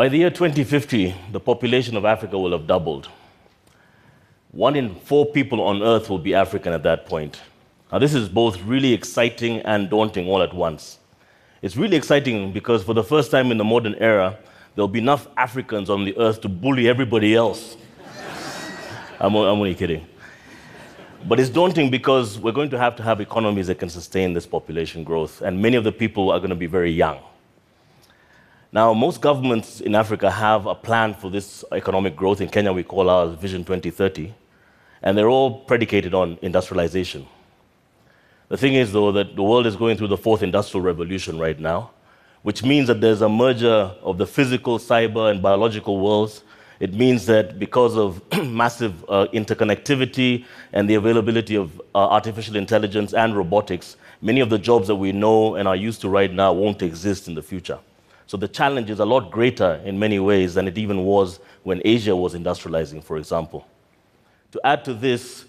By the year 2050, the population of Africa will have doubled. One in four people on earth will be African at that point. Now, this is both really exciting and daunting all at once. It's really exciting because for the first time in the modern era, there'll be enough Africans on the earth to bully everybody else. I'm, I'm only kidding. But it's daunting because we're going to have to have economies that can sustain this population growth, and many of the people are going to be very young. Now, most governments in Africa have a plan for this economic growth. In Kenya, we call ours Vision 2030, and they're all predicated on industrialization. The thing is, though, that the world is going through the fourth industrial revolution right now, which means that there's a merger of the physical, cyber, and biological worlds. It means that because of massive uh, interconnectivity and the availability of uh, artificial intelligence and robotics, many of the jobs that we know and are used to right now won't exist in the future. So the challenge is a lot greater in many ways than it even was when Asia was industrializing, for example. To add to this,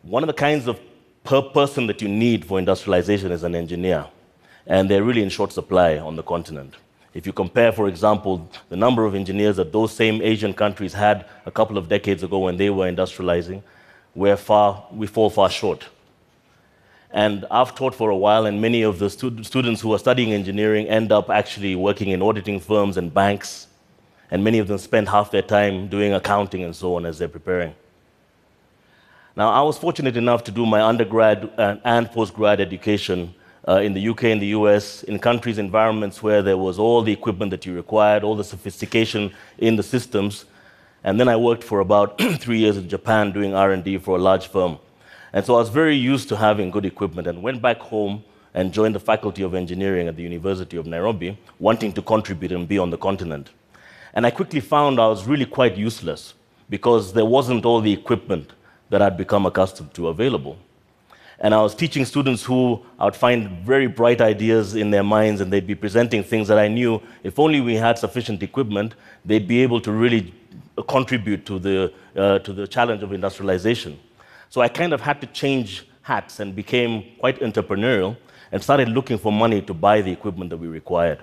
one of the kinds of per person that you need for industrialization is an engineer and they're really in short supply on the continent. If you compare, for example, the number of engineers that those same Asian countries had a couple of decades ago when they were industrializing, we're far, we fall far short. And I've taught for a while, and many of the stud- students who are studying engineering end up actually working in auditing firms and banks, and many of them spend half their time doing accounting and so on as they're preparing. Now, I was fortunate enough to do my undergrad and postgrad education uh, in the UK and the US, in countries, environments where there was all the equipment that you required, all the sophistication in the systems. And then I worked for about three years in Japan doing R&D for a large firm. And so I was very used to having good equipment and went back home and joined the Faculty of Engineering at the University of Nairobi, wanting to contribute and be on the continent. And I quickly found I was really quite useless because there wasn't all the equipment that I'd become accustomed to available. And I was teaching students who I would find very bright ideas in their minds, and they'd be presenting things that I knew if only we had sufficient equipment, they'd be able to really contribute to the, uh, to the challenge of industrialization. So I kind of had to change hats and became quite entrepreneurial and started looking for money to buy the equipment that we required.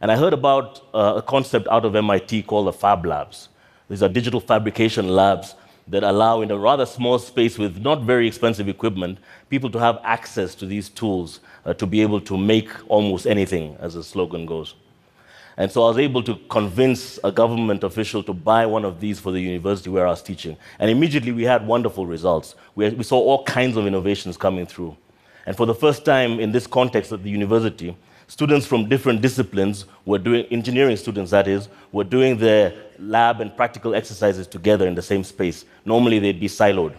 And I heard about uh, a concept out of MIT called the Fab Labs. These are digital fabrication labs that allow, in a rather small space with not very expensive equipment, people to have access to these tools uh, to be able to make almost anything, as the slogan goes. And so I was able to convince a government official to buy one of these for the university where I was teaching. And immediately we had wonderful results. We, we saw all kinds of innovations coming through. And for the first time in this context at the university, students from different disciplines were doing, engineering students that is, were doing their lab and practical exercises together in the same space. Normally they'd be siloed.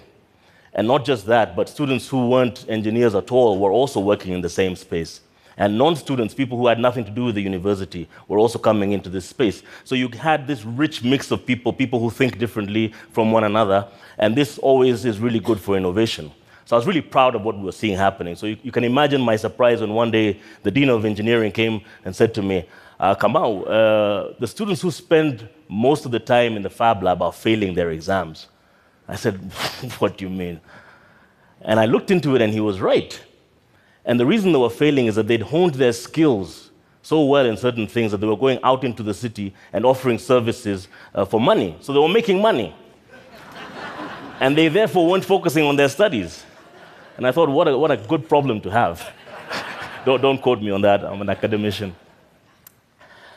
And not just that, but students who weren't engineers at all were also working in the same space. And non students, people who had nothing to do with the university, were also coming into this space. So you had this rich mix of people, people who think differently from one another, and this always is really good for innovation. So I was really proud of what we were seeing happening. So you, you can imagine my surprise when one day the Dean of Engineering came and said to me, uh, Kamau, uh, the students who spend most of the time in the Fab Lab are failing their exams. I said, What do you mean? And I looked into it and he was right. And the reason they were failing is that they'd honed their skills so well in certain things that they were going out into the city and offering services uh, for money. So they were making money. and they therefore weren't focusing on their studies. And I thought, what a, what a good problem to have. don't, don't quote me on that, I'm an academician.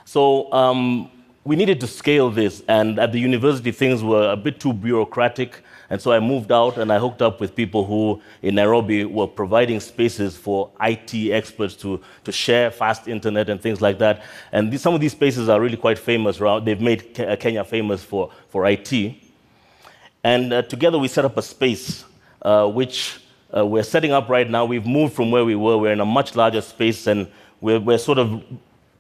So um, we needed to scale this, and at the university, things were a bit too bureaucratic. And so I moved out and I hooked up with people who in Nairobi were providing spaces for IT experts to, to share fast internet and things like that. And these, some of these spaces are really quite famous. They've made Kenya famous for, for IT. And uh, together we set up a space uh, which uh, we're setting up right now. We've moved from where we were. We're in a much larger space, and we're, we're sort of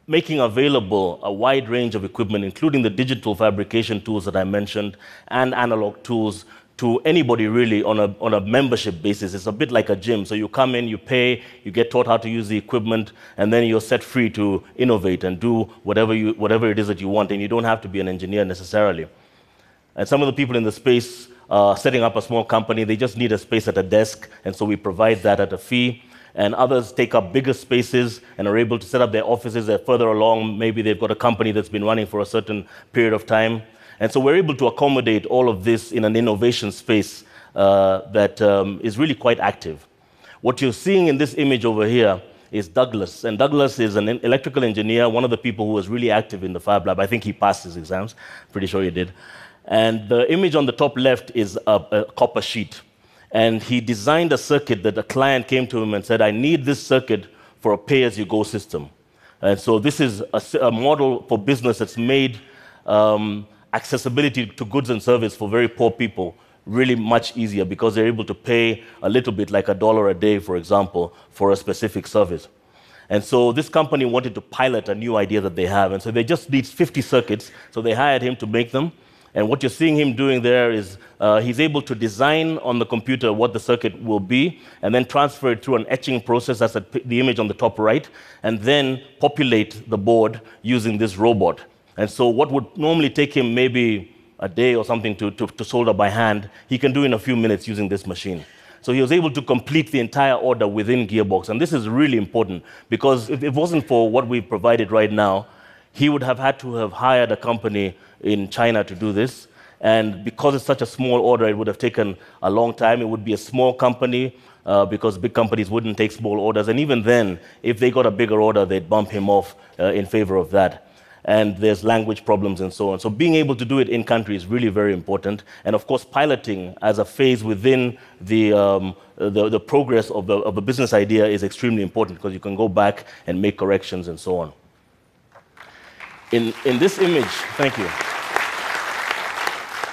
making available a wide range of equipment, including the digital fabrication tools that I mentioned and analog tools to anybody really on a, on a membership basis. It's a bit like a gym. So you come in, you pay, you get taught how to use the equipment, and then you're set free to innovate and do whatever, you, whatever it is that you want. And you don't have to be an engineer necessarily. And some of the people in the space uh, setting up a small company, they just need a space at a desk, and so we provide that at a fee. And others take up bigger spaces and are able to set up their offices. They're further along. Maybe they've got a company that's been running for a certain period of time. And so we're able to accommodate all of this in an innovation space uh, that um, is really quite active. What you're seeing in this image over here is Douglas. And Douglas is an electrical engineer, one of the people who was really active in the Fab Lab. I think he passed his exams, pretty sure he did. And the image on the top left is a, a copper sheet. And he designed a circuit that a client came to him and said, I need this circuit for a pay as you go system. And so this is a, a model for business that's made um, accessibility to goods and service for very poor people really much easier because they're able to pay a little bit, like a dollar a day, for example, for a specific service. And so this company wanted to pilot a new idea that they have. And so they just need 50 circuits. So they hired him to make them. And what you're seeing him doing there is uh, he's able to design on the computer what the circuit will be and then transfer it through an etching process, that's the image on the top right, and then populate the board using this robot. And so what would normally take him maybe a day or something to, to, to solder by hand, he can do in a few minutes using this machine. So he was able to complete the entire order within Gearbox. And this is really important because if it wasn't for what we've provided right now, he would have had to have hired a company in China to do this. And because it's such a small order, it would have taken a long time. It would be a small company uh, because big companies wouldn't take small orders. And even then, if they got a bigger order, they'd bump him off uh, in favor of that. And there's language problems and so on. So being able to do it in country is really very important. And of course, piloting as a phase within the, um, the, the, progress of the, of the business idea is extremely important because you can go back and make corrections and so on. In, in this image, thank you.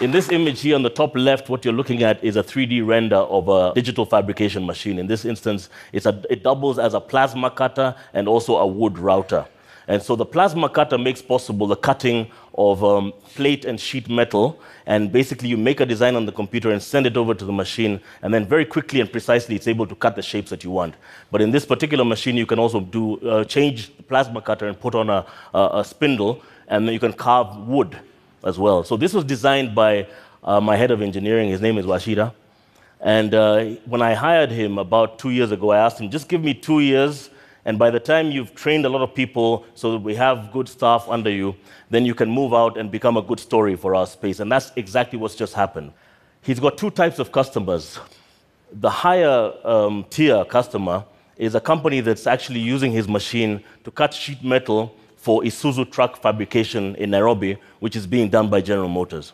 In this image here on the top left, what you're looking at is a 3D render of a digital fabrication machine. In this instance, a, it doubles as a plasma cutter and also a wood router. And so the plasma cutter makes possible the cutting of um, plate and sheet metal. And basically, you make a design on the computer and send it over to the machine. And then, very quickly and precisely, it's able to cut the shapes that you want. But in this particular machine, you can also do uh, change the plasma cutter and put on a, a, a spindle, and then you can carve wood as well. So this was designed by uh, my head of engineering. His name is Washida. And uh, when I hired him about two years ago, I asked him, just give me two years, and by the time you've trained a lot of people so that we have good staff under you, then you can move out and become a good story for our space. And that's exactly what's just happened. He's got two types of customers. The higher um, tier customer is a company that's actually using his machine to cut sheet metal for Isuzu truck fabrication in Nairobi, which is being done by General Motors.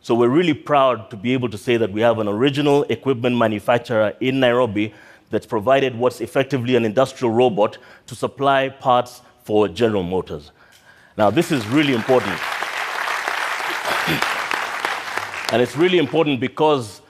So we're really proud to be able to say that we have an original equipment manufacturer in Nairobi that's provided what's effectively an industrial robot to supply parts for General Motors. Now, this is really important. and it's really important because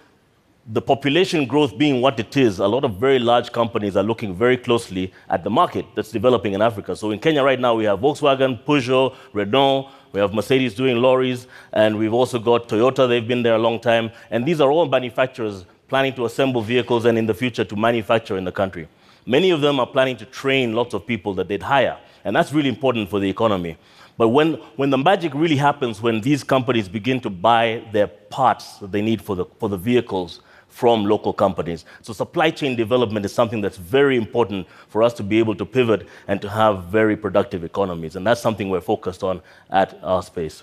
the population growth being what it is, a lot of very large companies are looking very closely at the market that's developing in Africa. So in Kenya right now, we have Volkswagen, Peugeot, Renault, we have Mercedes doing lorries, and we've also got Toyota, they've been there a long time. And these are all manufacturers planning to assemble vehicles and in the future to manufacture in the country. Many of them are planning to train lots of people that they'd hire, and that's really important for the economy. But when, when the magic really happens, when these companies begin to buy their parts that they need for the, for the vehicles, from local companies. So supply chain development is something that's very important for us to be able to pivot and to have very productive economies. And that's something we're focused on at our space.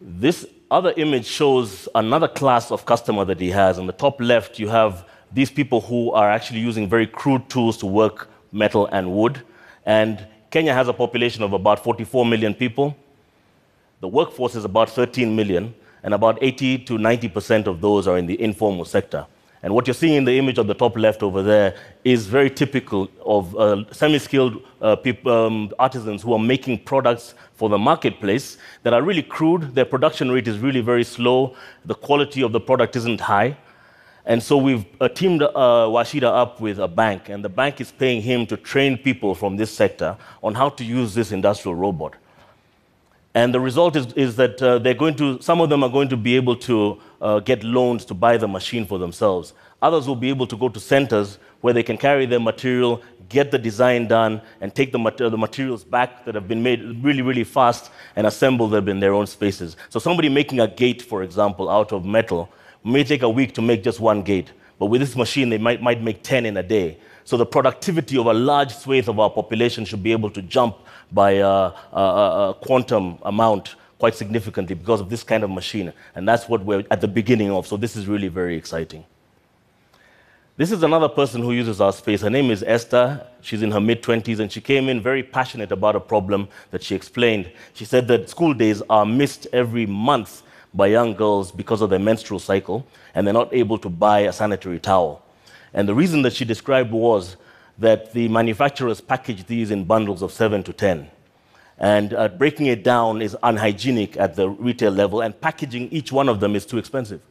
This other image shows another class of customer that he has. On the top left, you have these people who are actually using very crude tools to work metal and wood. And Kenya has a population of about 44 million people. The workforce is about 13 million and about 80 to 90% of those are in the informal sector. And what you're seeing in the image on the top left over there is very typical of uh, semi skilled uh, um, artisans who are making products for the marketplace that are really crude. Their production rate is really very slow. The quality of the product isn't high. And so we've uh, teamed uh, Washida up with a bank, and the bank is paying him to train people from this sector on how to use this industrial robot. And the result is, is that uh, they're going to, some of them are going to be able to uh, get loans to buy the machine for themselves. Others will be able to go to centers where they can carry their material, get the design done, and take the, mat- the materials back that have been made really, really fast and assemble them in their own spaces. So, somebody making a gate, for example, out of metal may take a week to make just one gate. But with this machine, they might, might make 10 in a day. So the productivity of a large swathe of our population should be able to jump by a, a, a quantum amount quite significantly because of this kind of machine. And that's what we're at the beginning of. So this is really very exciting. This is another person who uses our space. Her name is Esther. She's in her mid 20s, and she came in very passionate about a problem that she explained. She said that school days are missed every month by young girls because of their menstrual cycle, and they're not able to buy a sanitary towel. And the reason that she described was that the manufacturers package these in bundles of seven to 10. And uh, breaking it down is unhygienic at the retail level, and packaging each one of them is too expensive.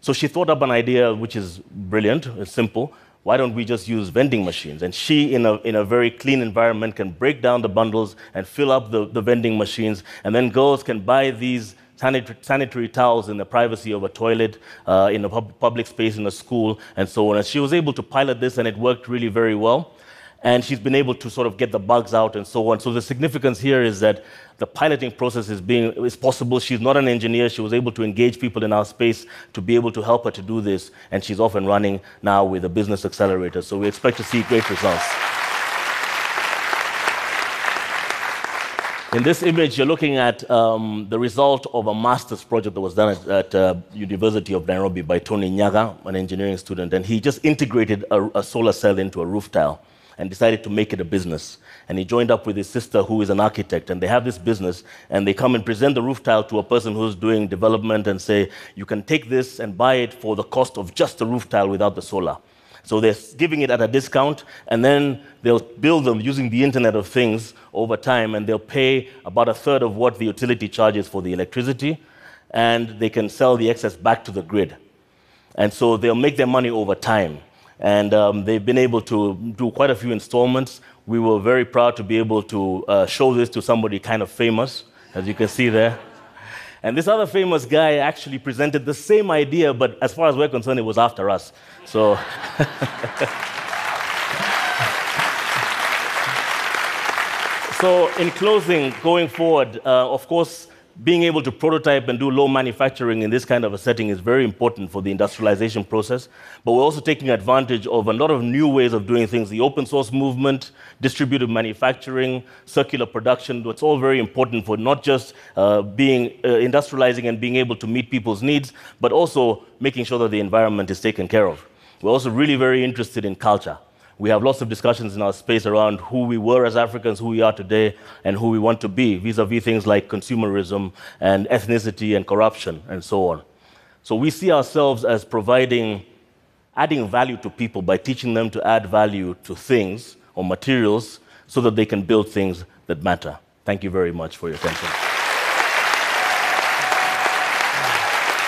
So she thought up an idea which is brilliant, it's simple. Why don't we just use vending machines? And she, in a, in a very clean environment, can break down the bundles and fill up the, the vending machines. And then girls can buy these sanitary, towels in the privacy of a toilet, uh, in a pub- public space, in a school, and so on. And she was able to pilot this, and it worked really very well and she's been able to sort of get the bugs out and so on. So the significance here is that the piloting process is being is possible. She's not an engineer. She was able to engage people in our space to be able to help her to do this, and she's off and running now with a business accelerator. So we expect to see great results. In this image, you're looking at um, the result of a master's project that was done at, at uh, University of Nairobi by Tony Nyaga, an engineering student, and he just integrated a, a solar cell into a roof tile and decided to make it a business. And he joined up with his sister, who is an architect, and they have this business. And they come and present the roof tile to a person who's doing development and say, You can take this and buy it for the cost of just the roof tile without the solar. So they're giving it at a discount, and then they'll build them using the Internet of Things over time, and they'll pay about a third of what the utility charges for the electricity, and they can sell the excess back to the grid. And so they'll make their money over time. And um, they've been able to do quite a few installments. We were very proud to be able to uh, show this to somebody kind of famous, as you can see there. And this other famous guy actually presented the same idea, but as far as we're concerned, it was after us. So. so, in closing, going forward, uh, of course, being able to prototype and do low manufacturing in this kind of a setting is very important for the industrialization process. But we're also taking advantage of a lot of new ways of doing things the open source movement, distributed manufacturing, circular production. It's all very important for not just uh, being uh, industrializing and being able to meet people's needs, but also making sure that the environment is taken care of. We're also really very interested in culture. We have lots of discussions in our space around who we were as Africans, who we are today, and who we want to be vis a vis things like consumerism and ethnicity and corruption and so on. So we see ourselves as providing, adding value to people by teaching them to add value to things or materials so that they can build things that matter. Thank you very much for your attention.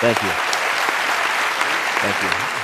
Thank you. Thank you.